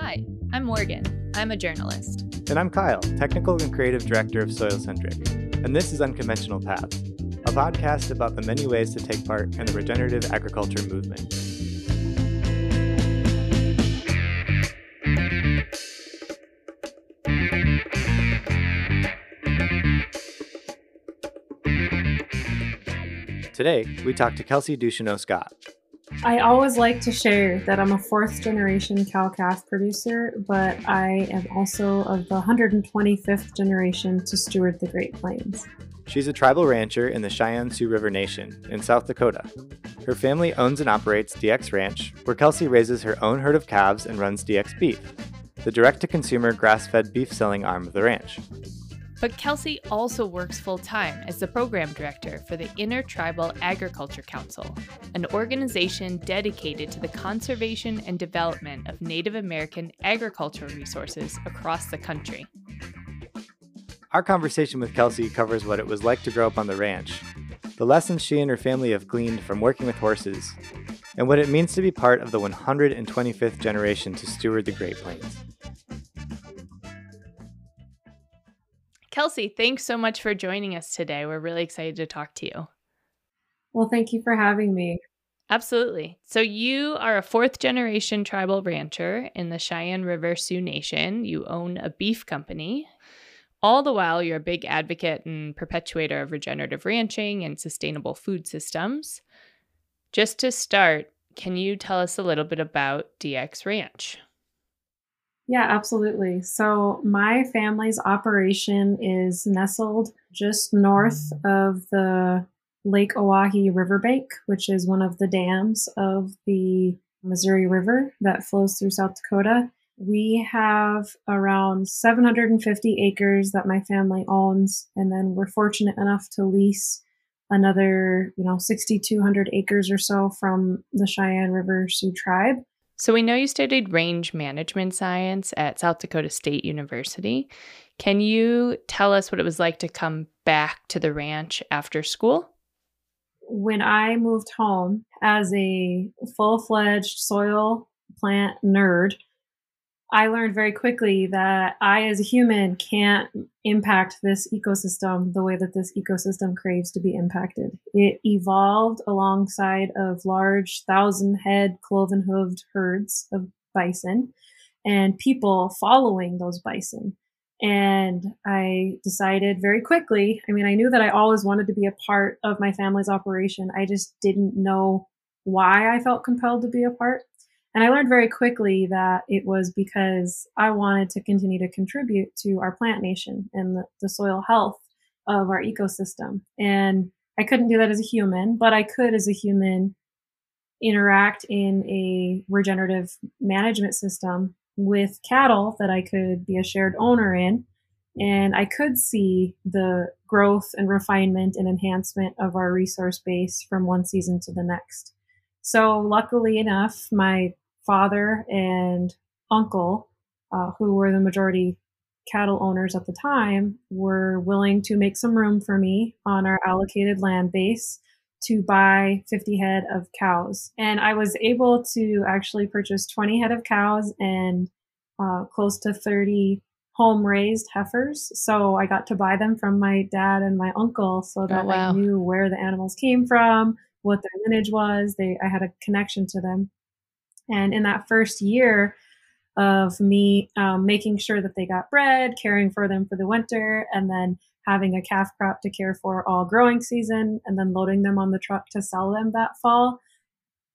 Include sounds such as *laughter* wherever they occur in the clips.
Hi, I'm Morgan. I'm a journalist. And I'm Kyle, Technical and Creative Director of Soil Centric. And this is Unconventional Paths, a podcast about the many ways to take part in the regenerative agriculture movement. Today, we talk to Kelsey Ducheneaux Scott. I always like to share that I'm a fourth generation cow calf producer, but I am also of the 125th generation to steward the Great Plains. She's a tribal rancher in the Cheyenne Sioux River Nation in South Dakota. Her family owns and operates DX Ranch, where Kelsey raises her own herd of calves and runs DX Beef, the direct to consumer grass fed beef selling arm of the ranch. But Kelsey also works full time as the program director for the Intertribal Agriculture Council, an organization dedicated to the conservation and development of Native American agricultural resources across the country. Our conversation with Kelsey covers what it was like to grow up on the ranch, the lessons she and her family have gleaned from working with horses, and what it means to be part of the 125th generation to steward the Great Plains. Kelsey, thanks so much for joining us today. We're really excited to talk to you. Well, thank you for having me. Absolutely. So, you are a fourth generation tribal rancher in the Cheyenne River Sioux Nation. You own a beef company. All the while, you're a big advocate and perpetuator of regenerative ranching and sustainable food systems. Just to start, can you tell us a little bit about DX Ranch? Yeah, absolutely. So, my family's operation is nestled just north of the Lake Oahe riverbank, which is one of the dams of the Missouri River that flows through South Dakota. We have around 750 acres that my family owns, and then we're fortunate enough to lease another, you know, 6,200 acres or so from the Cheyenne River Sioux tribe. So we know you studied range management science at South Dakota State University. Can you tell us what it was like to come back to the ranch after school? When I moved home as a full fledged soil plant nerd, I learned very quickly that I, as a human, can't impact this ecosystem the way that this ecosystem craves to be impacted. It evolved alongside of large thousand head cloven hooved herds of bison and people following those bison. And I decided very quickly, I mean, I knew that I always wanted to be a part of my family's operation. I just didn't know why I felt compelled to be a part. And I learned very quickly that it was because I wanted to continue to contribute to our plant nation and the, the, soil health of our ecosystem. And I couldn't do that as a human, but I could, as a human, interact in a regenerative management system with cattle that I could be a shared owner in. And I could see the growth and refinement and enhancement of our resource base from one season to the next. So, luckily enough, my father and uncle, uh, who were the majority cattle owners at the time, were willing to make some room for me on our allocated land base to buy 50 head of cows. And I was able to actually purchase 20 head of cows and uh, close to 30 home raised heifers. So I got to buy them from my dad and my uncle so that oh, wow. I knew where the animals came from, what their lineage was. They I had a connection to them. And in that first year of me um, making sure that they got bred, caring for them for the winter, and then having a calf crop to care for all growing season, and then loading them on the truck to sell them that fall,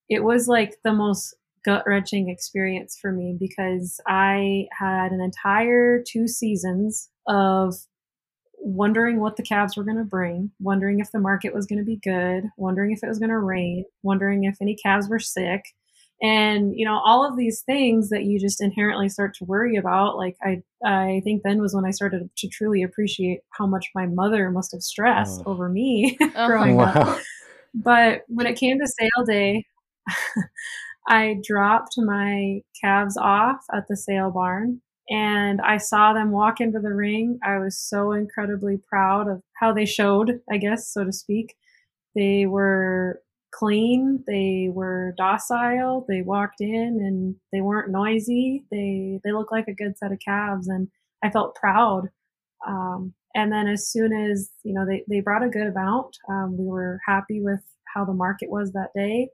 it was like the most gut wrenching experience for me because I had an entire two seasons of wondering what the calves were going to bring, wondering if the market was going to be good, wondering if it was going to rain, wondering if any calves were sick, and you know all of these things that you just inherently start to worry about like i i think then was when i started to truly appreciate how much my mother must have stressed oh. over me *laughs* oh. growing wow. up but when it came to sale day *laughs* i dropped my calves off at the sale barn and i saw them walk into the ring i was so incredibly proud of how they showed i guess so to speak they were clean. They were docile. They walked in and they weren't noisy. They they looked like a good set of calves, and I felt proud. Um, and then as soon as you know they they brought a good amount, um, we were happy with how the market was that day.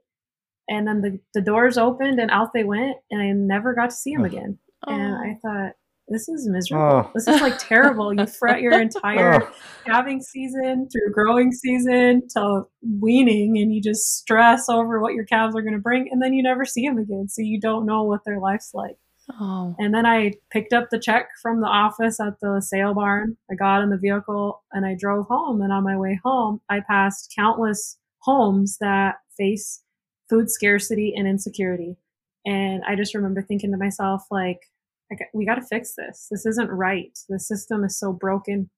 And then the, the doors opened and out they went, and I never got to see them again. Oh. And I thought, this is miserable. Oh. This is like terrible. You fret your *laughs* entire oh. calving season through growing season to weaning, and you just stress over what your calves are going to bring, and then you never see them again. So you don't know what their life's like. Oh. And then I picked up the check from the office at the sale barn. I got in the vehicle and I drove home. And on my way home, I passed countless homes that face food scarcity and insecurity. And I just remember thinking to myself, like, we got to fix this. This isn't right. The system is so broken.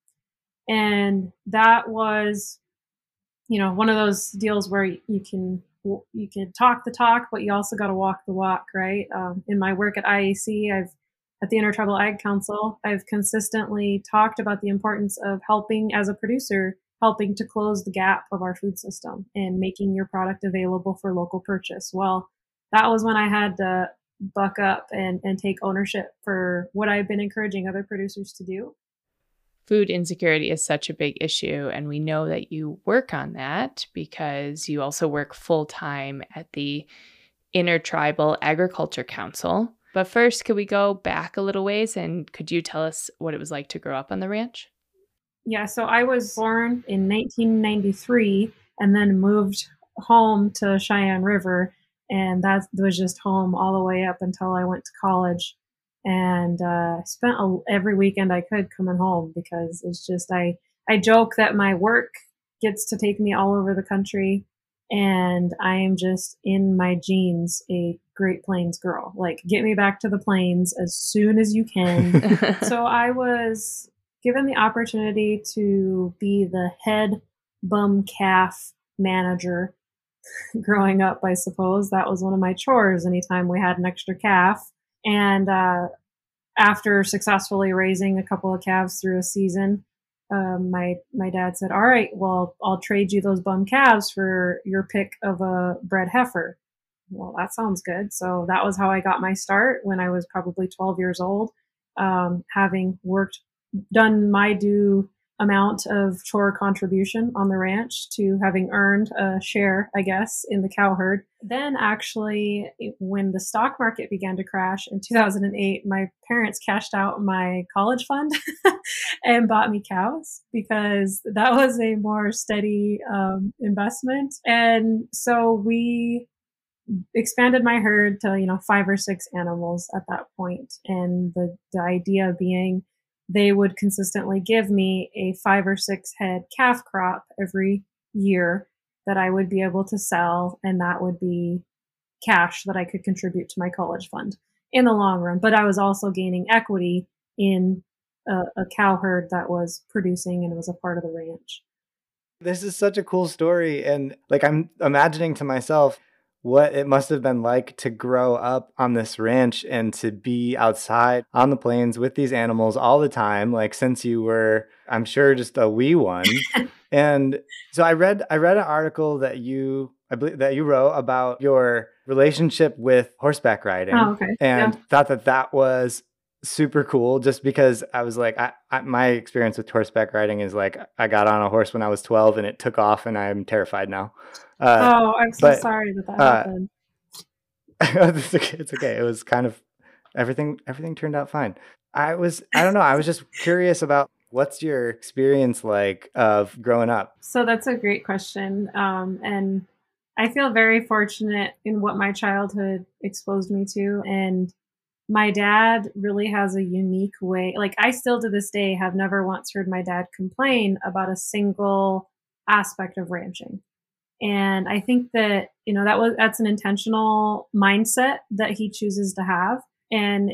And that was, you know, one of those deals where you can you can talk the talk, but you also got to walk the walk, right? Um, in my work at IAC, I've at the Intertribal Ag Council, I've consistently talked about the importance of helping as a producer, helping to close the gap of our food system and making your product available for local purchase. Well, that was when I had to buck up and, and take ownership for what I've been encouraging other producers to do. Food insecurity is such a big issue, and we know that you work on that because you also work full time at the Intertribal Agriculture Council. But first, could we go back a little ways and could you tell us what it was like to grow up on the ranch? Yeah, so I was born in 1993 and then moved home to Cheyenne River and that was just home all the way up until I went to college. And uh, spent a, every weekend I could coming home because it's just I I joke that my work gets to take me all over the country, and I am just in my jeans a Great Plains girl. Like, get me back to the plains as soon as you can. *laughs* so I was given the opportunity to be the head bum calf manager *laughs* growing up, I suppose. That was one of my chores anytime we had an extra calf. And uh, after successfully raising a couple of calves through a season, um, my my dad said, "All right, well, I'll trade you those bum calves for your pick of a bred heifer." Well, that sounds good. So that was how I got my start when I was probably 12 years old, um, having worked, done my due amount of chore contribution on the ranch to having earned a share, I guess, in the cow herd. Then, actually, when the stock market began to crash in 2008, my parents cashed out my college fund *laughs* and bought me cows because that was a more steady um, investment. And so we expanded my herd to you know five or six animals at that point and the the idea being they would consistently give me a five or six head calf crop every year that I would be able to sell, and that would be cash that I could contribute to my college fund in the long run. But I was also gaining equity in a, a cow herd that was producing and it was a part of the ranch. This is such a cool story. And like, I'm imagining to myself, what it must have been like to grow up on this ranch and to be outside on the plains with these animals all the time like since you were i'm sure just a wee one *laughs* and so i read i read an article that you i believe that you wrote about your relationship with horseback riding oh, okay. and yeah. thought that that was super cool just because I was like, I, I, my experience with horseback riding is like, I got on a horse when I was 12 and it took off and I'm terrified now. Uh, oh, I'm so but, sorry that that uh, happened. *laughs* it's, okay, it's okay. It was kind of everything, everything turned out fine. I was, I don't know. I was just curious about what's your experience like of growing up? So that's a great question. Um, and I feel very fortunate in what my childhood exposed me to. And my dad really has a unique way. Like I still to this day have never once heard my dad complain about a single aspect of ranching. And I think that, you know, that was that's an intentional mindset that he chooses to have. And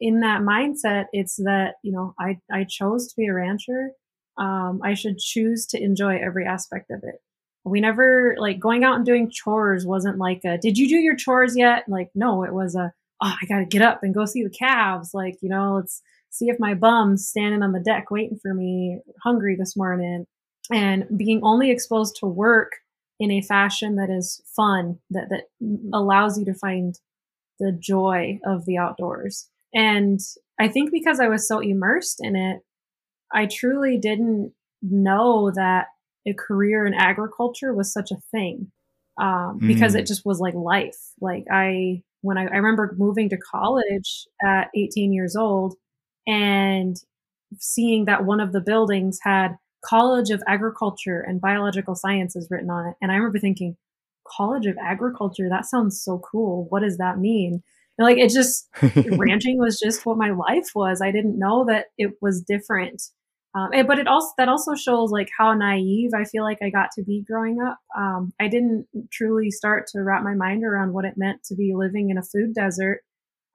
in that mindset, it's that, you know, I, I chose to be a rancher. Um, I should choose to enjoy every aspect of it. We never like going out and doing chores wasn't like a, did you do your chores yet? Like, no, it was a, oh, I got to get up and go see the calves. Like, you know, let's see if my bum's standing on the deck waiting for me, hungry this morning. And being only exposed to work in a fashion that is fun, that, that allows you to find the joy of the outdoors. And I think because I was so immersed in it, I truly didn't know that a career in agriculture was such a thing um, because mm. it just was like life. Like I, when I, I remember moving to college at 18 years old and seeing that one of the buildings had College of Agriculture and Biological Sciences written on it. And I remember thinking, College of Agriculture, that sounds so cool. What does that mean? And like it just, *laughs* ranching was just what my life was. I didn't know that it was different. Um, but it also that also shows like how naive I feel like I got to be growing up. Um, I didn't truly start to wrap my mind around what it meant to be living in a food desert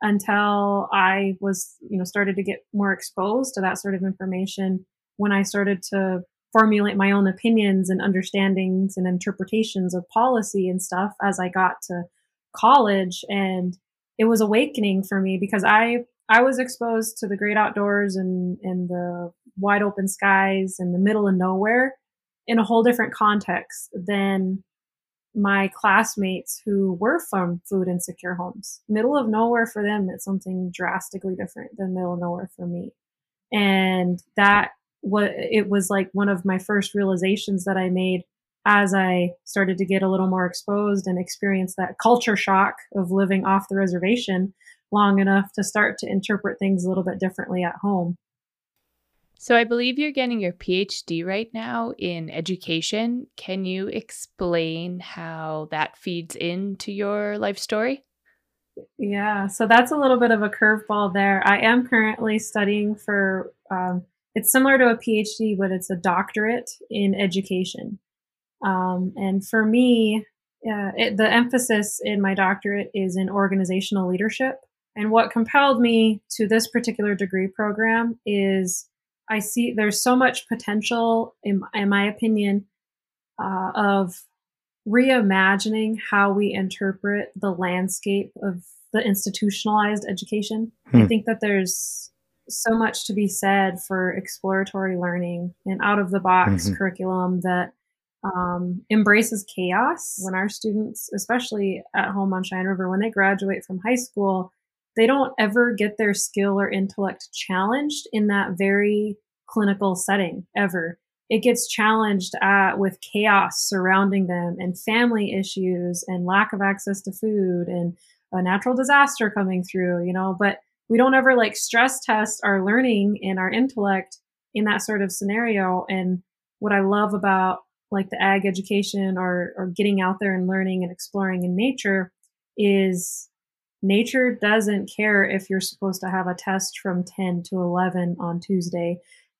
until I was, you know, started to get more exposed to that sort of information when I started to formulate my own opinions and understandings and interpretations of policy and stuff as I got to college and it was awakening for me because I I was exposed to the great outdoors and and the wide open skies and the middle of nowhere in a whole different context than my classmates who were from food insecure homes. Middle of nowhere for them it's something drastically different than middle of nowhere for me. And that what it was like one of my first realizations that I made as I started to get a little more exposed and experience that culture shock of living off the reservation long enough to start to interpret things a little bit differently at home. So, I believe you're getting your PhD right now in education. Can you explain how that feeds into your life story? Yeah, so that's a little bit of a curveball there. I am currently studying for um, it's similar to a PhD, but it's a doctorate in education. Um, and for me, uh, it, the emphasis in my doctorate is in organizational leadership. And what compelled me to this particular degree program is I see there's so much potential, in, in my opinion, uh, of reimagining how we interpret the landscape of the institutionalized education. Hmm. I think that there's so much to be said for exploratory learning and out of the box mm-hmm. curriculum that um, embraces chaos. When our students, especially at home on Cheyenne River, when they graduate from high school, they don't ever get their skill or intellect challenged in that very clinical setting ever. It gets challenged at, with chaos surrounding them and family issues and lack of access to food and a natural disaster coming through, you know, but we don't ever like stress test our learning and our intellect in that sort of scenario. And what I love about like the ag education or, or getting out there and learning and exploring in nature is nature doesn't care if you're supposed to have a test from 10 to 11 on Tuesday.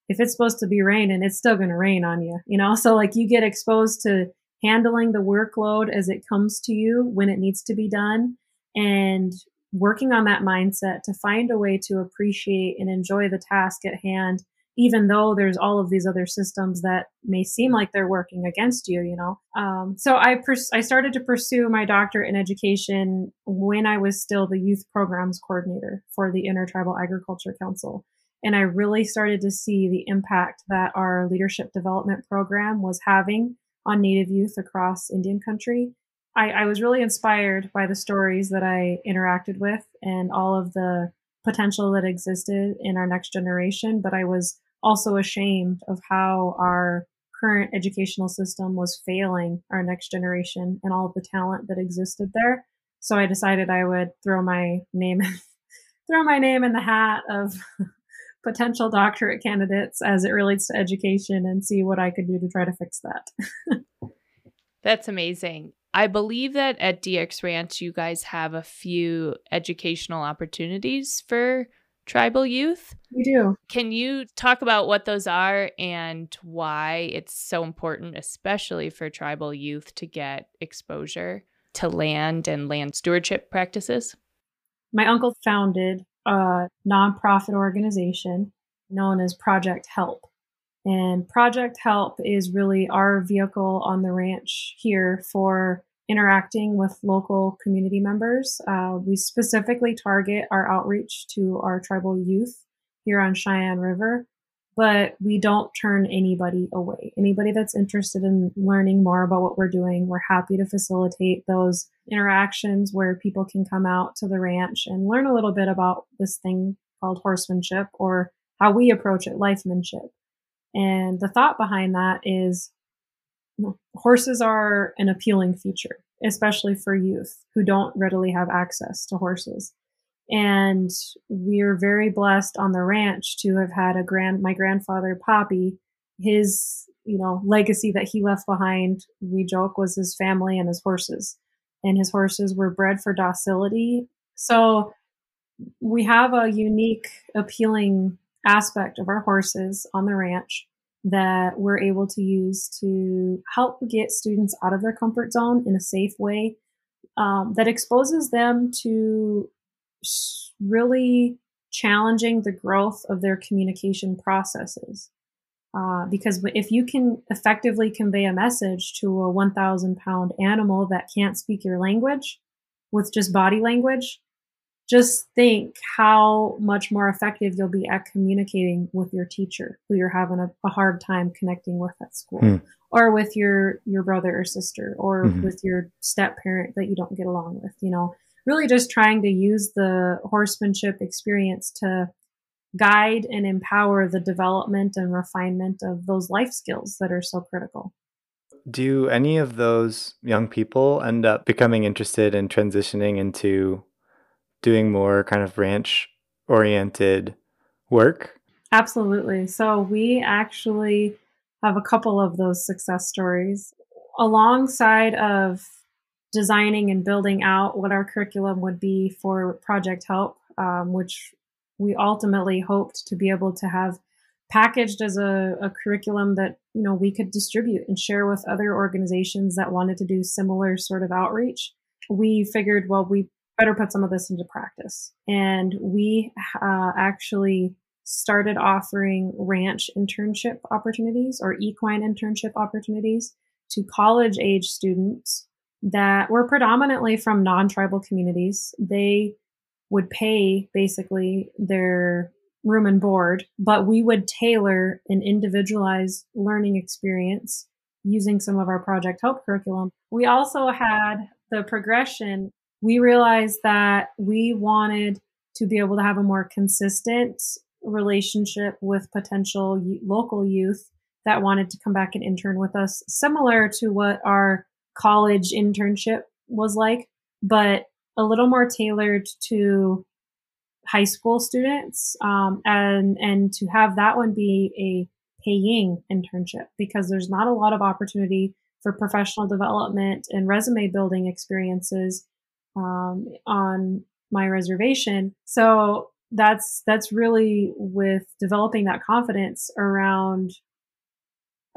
If it's supposed to be raining, it's still going to rain on you, you know? So like you get exposed to handling the workload as it comes to you when it needs to be done and working on that mindset to find a way to appreciate and enjoy the task at hand even though there's all of these other systems that may seem like they're working against you, you know. Um, so I pers- I started to pursue my doctorate in education when I was still the youth programs coordinator for the Intertribal Agriculture Council, and I really started to see the impact that our leadership development program was having on Native youth across Indian country. I, I was really inspired by the stories that I interacted with and all of the potential that existed in our next generation, but I was also ashamed of how our current educational system was failing our next generation and all of the talent that existed there. So I decided I would throw my name *laughs* throw my name in the hat of *laughs* potential doctorate candidates as it relates to education and see what I could do to try to fix that. *laughs* That's amazing. I believe that at DX Ranch, you guys have a few educational opportunities for tribal youth. We do. Can you talk about what those are and why it's so important, especially for tribal youth, to get exposure to land and land stewardship practices? My uncle founded a nonprofit organization known as Project Help. And Project Help is really our vehicle on the ranch here for interacting with local community members. Uh, we specifically target our outreach to our tribal youth here on Cheyenne River. but we don't turn anybody away. Anybody that's interested in learning more about what we're doing, we're happy to facilitate those interactions where people can come out to the ranch and learn a little bit about this thing called horsemanship or how we approach it, lifemanship. And the thought behind that is horses are an appealing feature, especially for youth who don't readily have access to horses. And we're very blessed on the ranch to have had a grand, my grandfather, Poppy, his, you know, legacy that he left behind, we joke was his family and his horses. And his horses were bred for docility. So we have a unique, appealing aspect of our horses on the ranch that we're able to use to help get students out of their comfort zone in a safe way um, that exposes them to really challenging the growth of their communication processes. Uh, because if you can effectively convey a message to a 1,000 pound animal that can't speak your language with just body language, just think how much more effective you'll be at communicating with your teacher who you're having a, a hard time connecting with at school mm. or with your your brother or sister or mm-hmm. with your step parent that you don't get along with you know really just trying to use the horsemanship experience to guide and empower the development and refinement of those life skills that are so critical. Do any of those young people end up becoming interested in transitioning into doing more kind of ranch oriented work? Absolutely. So we actually have a couple of those success stories alongside of designing and building out what our curriculum would be for Project Help, um, which we ultimately hoped to be able to have packaged as a, a, curriculum that you know we could distribute and share with other organizations that wanted to do similar sort of outreach. We figured, well, we better put some of this into practice, and we uh, actually started offering ranch internship opportunities or equine internship opportunities to college age students that were predominantly from non tribal communities. They would pay basically their room and board, but we would tailor an individualized learning experience using some of our Project Help curriculum. We also had the progression. We realized that we wanted to be able to have a more consistent relationship with potential local youth that wanted to come back and intern with us, similar to what our college internship was like, but a little more tailored to high school students um, and and to have that one be a paying internship because there's not a lot of opportunity for professional development and resume building experiences um, on my reservation so that's that's really with developing that confidence around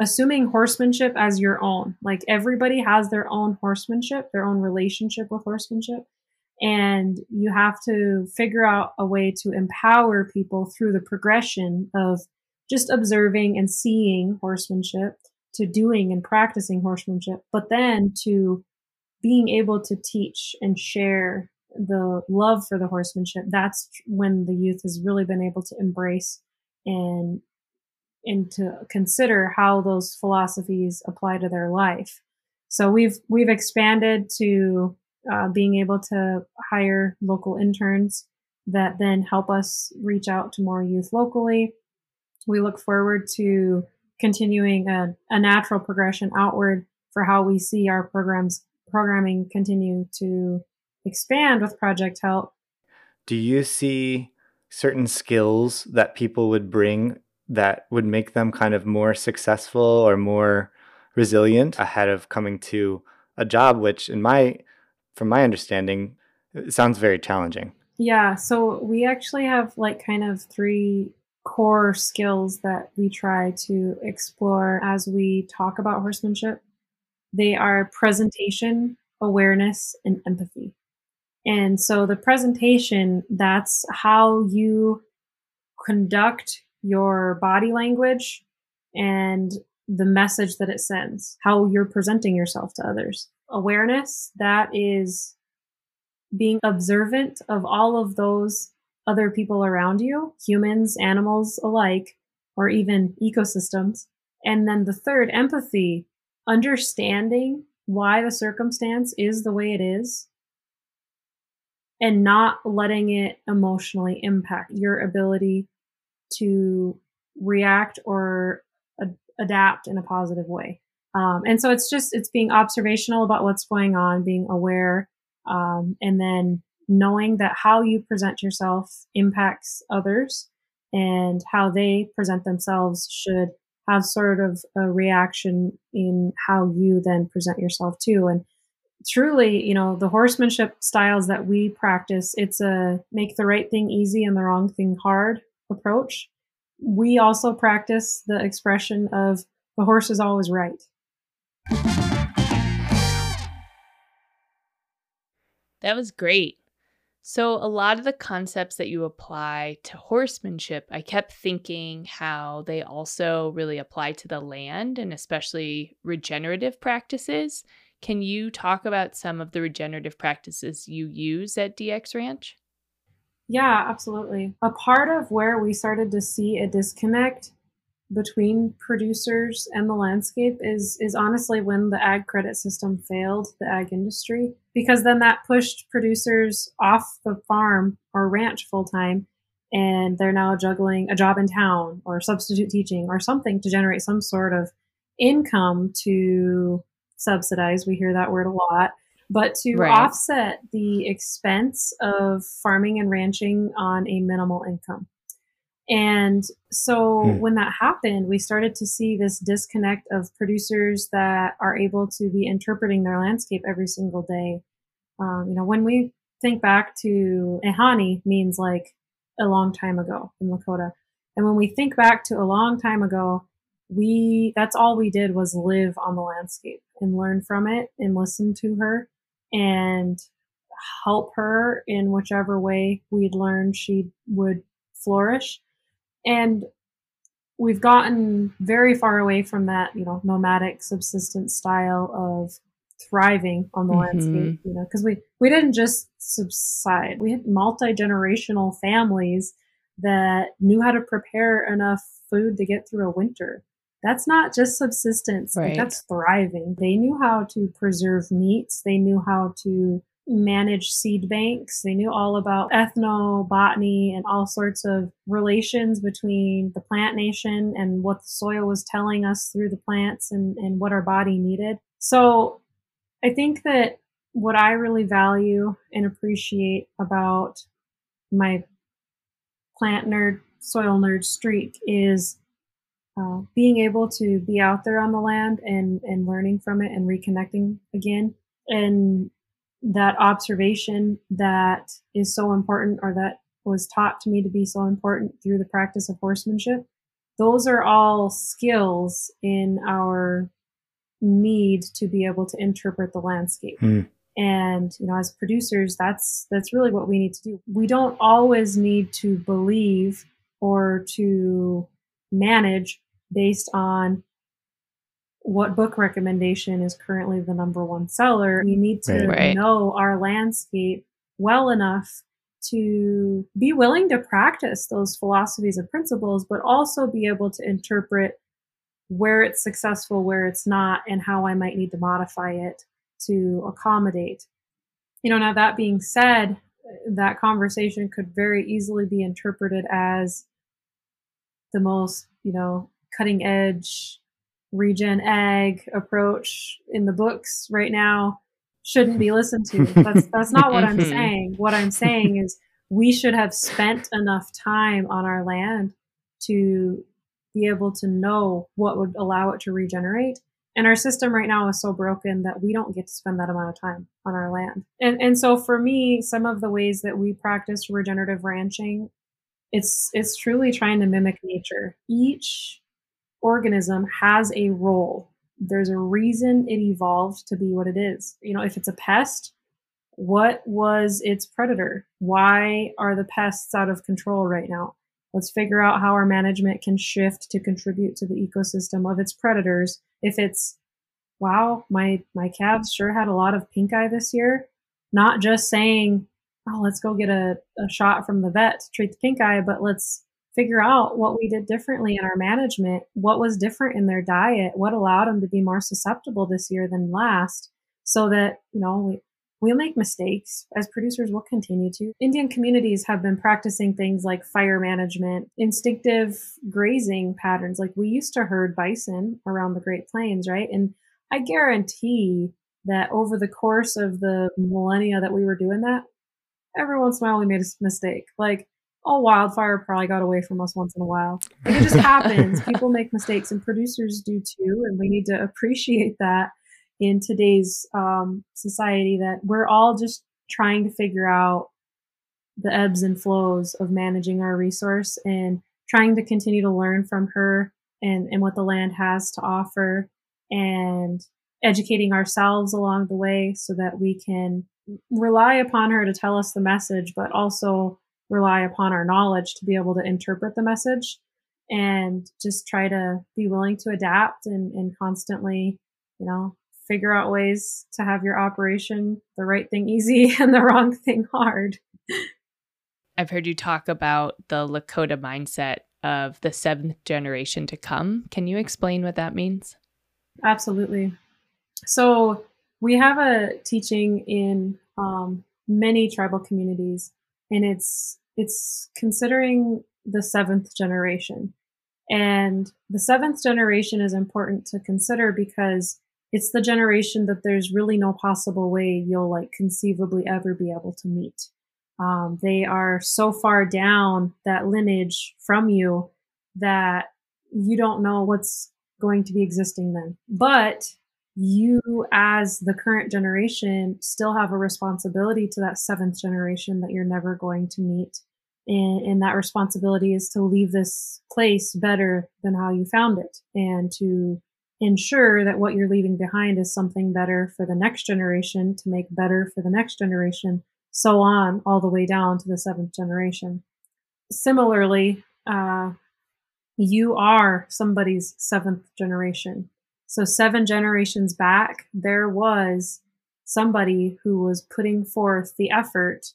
assuming horsemanship as your own. Like everybody has their own horsemanship, their own relationship with horsemanship. And you have to figure out a way to empower people through the progression of just observing and seeing horsemanship to doing and practicing horsemanship, but then to being able to teach and share the love for the horsemanship. That's when the youth has really been able to embrace and and to consider how those philosophies apply to their life. So we've we've expanded to uh, being able to hire local interns that then help us reach out to more youth locally. We look forward to continuing a, a natural progression outward for how we see our programs programming continue to expand with Project Help. Do you see certain skills that people would bring that would make them kind of more successful or more resilient ahead of coming to a job which in my from my understanding sounds very challenging yeah so we actually have like kind of three core skills that we try to explore as we talk about horsemanship they are presentation awareness and empathy and so the presentation that's how you conduct your body language and the message that it sends, how you're presenting yourself to others. Awareness, that is being observant of all of those other people around you, humans, animals alike, or even ecosystems. And then the third, empathy, understanding why the circumstance is the way it is and not letting it emotionally impact your ability to react or ad- adapt in a positive way. Um, and so it's just it's being observational about what's going on, being aware, um, and then knowing that how you present yourself impacts others, and how they present themselves should have sort of a reaction in how you then present yourself too. And truly, you know, the horsemanship styles that we practice, it's a make the right thing easy and the wrong thing hard approach. We also practice the expression of the horse is always right. That was great. So, a lot of the concepts that you apply to horsemanship, I kept thinking how they also really apply to the land and especially regenerative practices. Can you talk about some of the regenerative practices you use at DX Ranch? Yeah, absolutely. A part of where we started to see a disconnect between producers and the landscape is is honestly when the ag credit system failed the ag industry because then that pushed producers off the farm or ranch full time and they're now juggling a job in town or substitute teaching or something to generate some sort of income to subsidize we hear that word a lot but to right. offset the expense of farming and ranching on a minimal income and so hmm. when that happened, we started to see this disconnect of producers that are able to be interpreting their landscape every single day. Um, you know, when we think back to Ehani means like a long time ago in Lakota. And when we think back to a long time ago, we that's all we did was live on the landscape and learn from it and listen to her and help her in whichever way we'd learned she would flourish and we've gotten very far away from that, you know, nomadic subsistence style of thriving on the mm-hmm. landscape, you know, because we, we didn't just subside. We had multi-generational families that knew how to prepare enough food to get through a winter. That's not just subsistence. Right. That's thriving. They knew how to preserve meats. They knew how to manage seed banks. They knew all about ethnobotany and all sorts of relations between the plant nation and what the soil was telling us through the plants and, and what our body needed. So I think that what I really value and appreciate about my plant nerd, soil nerd streak is uh, being able to be out there on the land and, and learning from it and reconnecting again. And that observation that is so important or that was taught to me to be so important through the practice of horsemanship those are all skills in our need to be able to interpret the landscape mm. and you know as producers that's that's really what we need to do we don't always need to believe or to manage based on what book recommendation is currently the number one seller. We need to right. know our landscape well enough to be willing to practice those philosophies and principles, but also be able to interpret where it's successful, where it's not, and how I might need to modify it to accommodate. You know, now that being said, that conversation could very easily be interpreted as the most, you know, cutting edge regen ag approach in the books right now shouldn't be listened to. *laughs* That's that's not what I'm mm-hmm. saying. What I'm saying is we should have spent enough time on our land to be able to know what would allow it to regenerate. And our system right now is so broken that we don't get to spend that amount of time on our land. And and so for me, some of the ways that we practice regenerative ranching, it's it's truly trying to mimic nature. Each organism has a role. There's a reason it evolved to be what it is. You know, if it's a pest, what was its predator? Why are the pests out of control right now? Let's figure out how our management can shift to contribute to the ecosystem of its predators. If it's, wow, my, my calves sure had a lot of pink eye this year, not just saying, oh, let's go get a, a shot from the vet to treat the pink eye, but let's figure out what we did differently in our management, what was different in their diet, what allowed them to be more susceptible this year than last, so that, you know, we, we'll make mistakes as producers we'll continue to. Indian communities have been practicing things like fire management instinctive grazing patterns like we used to herd bison around the great plains right? And i guarantee that over the course of the millennia that we were doing that every once in a while we made a mistake. Like oh, wildfire probably got away from us once in a while. Like, it just happens. *laughs* People make mistakes, and producers do too. And we need to appreciate that in today's um, society that we're all just trying to figure out the ebbs and flows of managing our resource and trying to continue to learn from her and, and what the land has to offer and educating ourselves along the way so that we can rely upon her to tell us the message, but also rely upon our knowledge to be able to interpret the message and just try to be willing to adapt and, and constantly, you know, figure out ways to have your operation the right thing easy *laughs* and the wrong thing hard. I've heard you talk about the Lakota mindset of the seventh generation to come. Can you explain what that means? Absolutely. So, we have a teaching in um, many tribal communities and it's it's considering the seventh generation. And the seventh generation is important to consider because it's the generation that there's really no possible way you'll like conceivably ever be able to meet. Um, they are so far down that lineage from you that you don't know what's going to be existing then. But you as the current generation still have a responsibility to that seventh generation that you're never going to meet. And, and, that responsibility is to leave this place better than how you found it and to ensure that what you're leaving behind is something better for the next generation to make better for the next generation. So on all the way down to the seventh generation. Similarly uh, you are somebody's seventh generation so, seven generations back, there was somebody who was putting forth the effort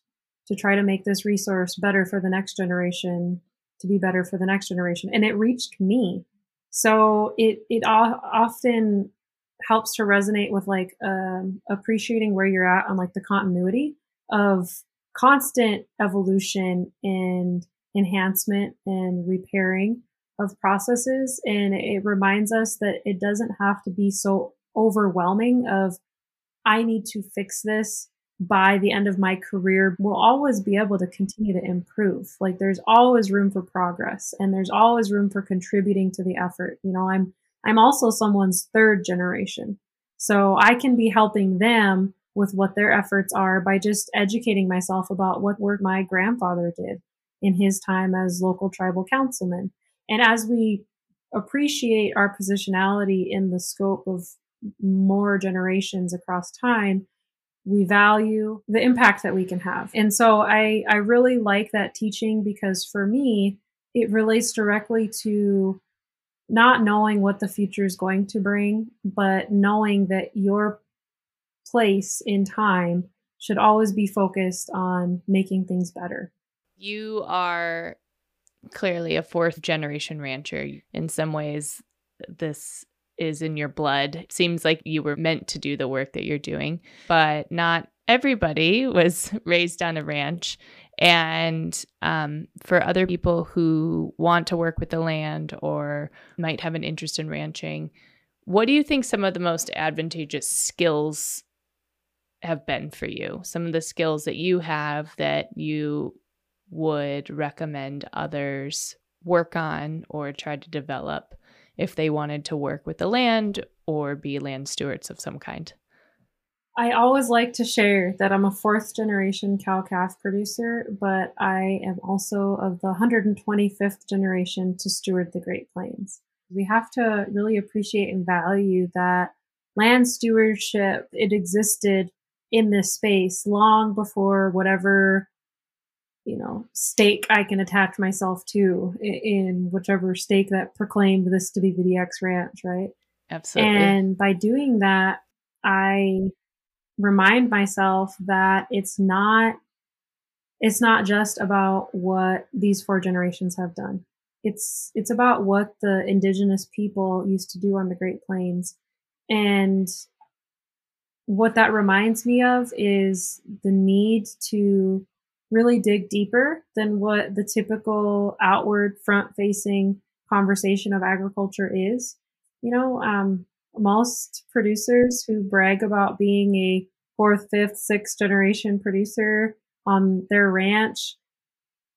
to try to make this resource better for the next generation, to be better for the next generation. And it reached me. So, it, it often helps to resonate with like um, appreciating where you're at on like the continuity of constant evolution and enhancement and repairing of processes and it reminds us that it doesn't have to be so overwhelming of I need to fix this by the end of my career. We'll always be able to continue to improve. Like there's always room for progress and there's always room for contributing to the effort. You know, I'm I'm also someone's third generation. So I can be helping them with what their efforts are by just educating myself about what work my grandfather did in his time as local tribal councilman and as we appreciate our positionality in the scope of more generations across time, we value the impact that we can have. And so I, I really like that teaching because for me, it relates directly to not knowing what the future is going to bring, but knowing that your place in time should always be focused on making things better. You are clearly a fourth generation rancher. In some ways, this is in your blood. It seems like you were meant to do the work that you're doing, but not everybody *laughs* was raised on a ranch. And um, for other people who want to work with the land or might have an interest in ranching, what do you think some of the most advantageous skills have been for you? Some of the skills that you have that you would recommend others work on or try to develop if they wanted to work with the land or be land stewards of some kind? I always like to share that I'm a fourth generation cow calf producer, but I am also of the 125th generation to steward the Great Plains. We have to really appreciate and value that land stewardship, it existed in this space long before whatever you know stake I can attach myself to in whichever stake that proclaimed this to be the DX Ranch, right? Absolutely. And by doing that, I remind myself that it's not it's not just about what these four generations have done. it's it's about what the indigenous people used to do on the Great Plains. And what that reminds me of is the need to really dig deeper than what the typical outward front facing conversation of agriculture is. You know, um, most producers who brag about being a fourth, fifth, sixth generation producer on their ranch,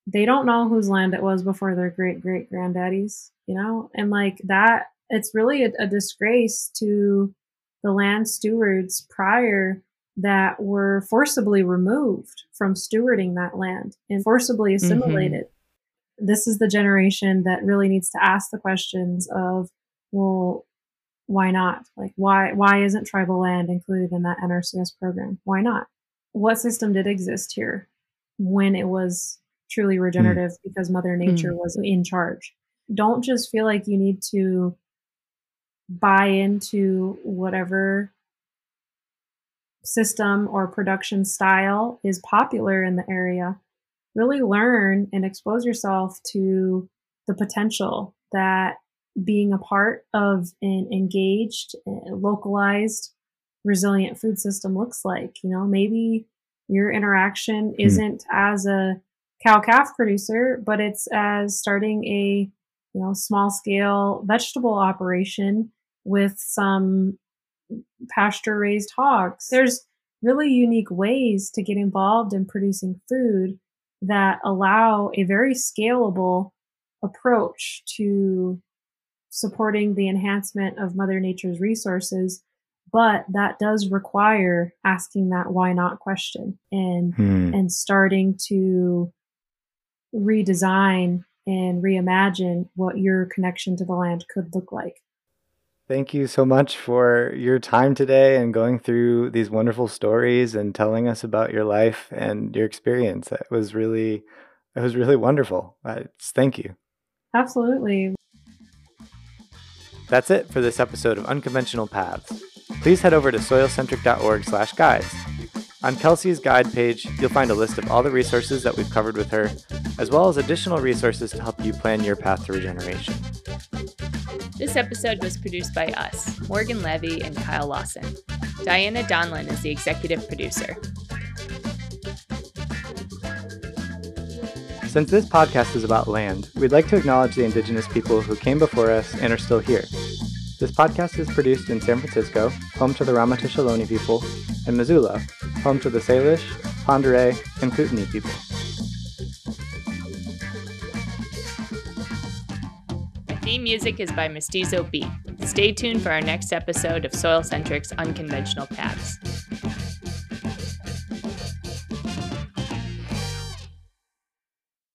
they don't know whose land it was before their great great granddaddies, you know? And like that, it's really a, a disgrace to the land stewards prior that were forcibly removed from stewarding that land and forcibly mm-hmm. assimilated. Mm-hmm. This is the generation that really needs to ask the questions of, well, why not? Like, why why isn't tribal land included in that NRCS program? Why not? What system did exist here when it was truly regenerative mm. because Mother Nature mm. was in charge? Don't just feel like you need to buy into whatever system or production style is popular in the area. Really learn and expose yourself to the potential that being a part of an engaged, uh, localized, resilient food system looks like. You know, maybe your interaction hmm. isn't mm. as a cow calf producer, but it's as starting a you know small scale vegetable operation with some pasture raised hogs. There's really unique ways to get involved in producing food that allow a very scalable approach to supporting the enhancement of Mother Nature's resources. But that does require asking that why not question and hmm. and starting to redesign and reimagine what your connection to the land could look like. Thank you so much for your time today and going through these wonderful stories and telling us about your life and your experience. It was really, it was really wonderful. Uh, thank you. Absolutely. That's it for this episode of Unconventional Paths. Please head over to soilcentric.org/guides. On Kelsey's guide page, you'll find a list of all the resources that we've covered with her, as well as additional resources to help you plan your path to regeneration. This episode was produced by us, Morgan Levy and Kyle Lawson. Diana Donlin is the executive producer. Since this podcast is about land, we'd like to acknowledge the Indigenous people who came before us and are still here. This podcast is produced in San Francisco, home to the Ramaytush Ohlone people, and Missoula, home to the Salish, Oreille, and Kootenai people. Theme music is by Mestizo Beat. Stay tuned for our next episode of Soil Centric's Unconventional Paths.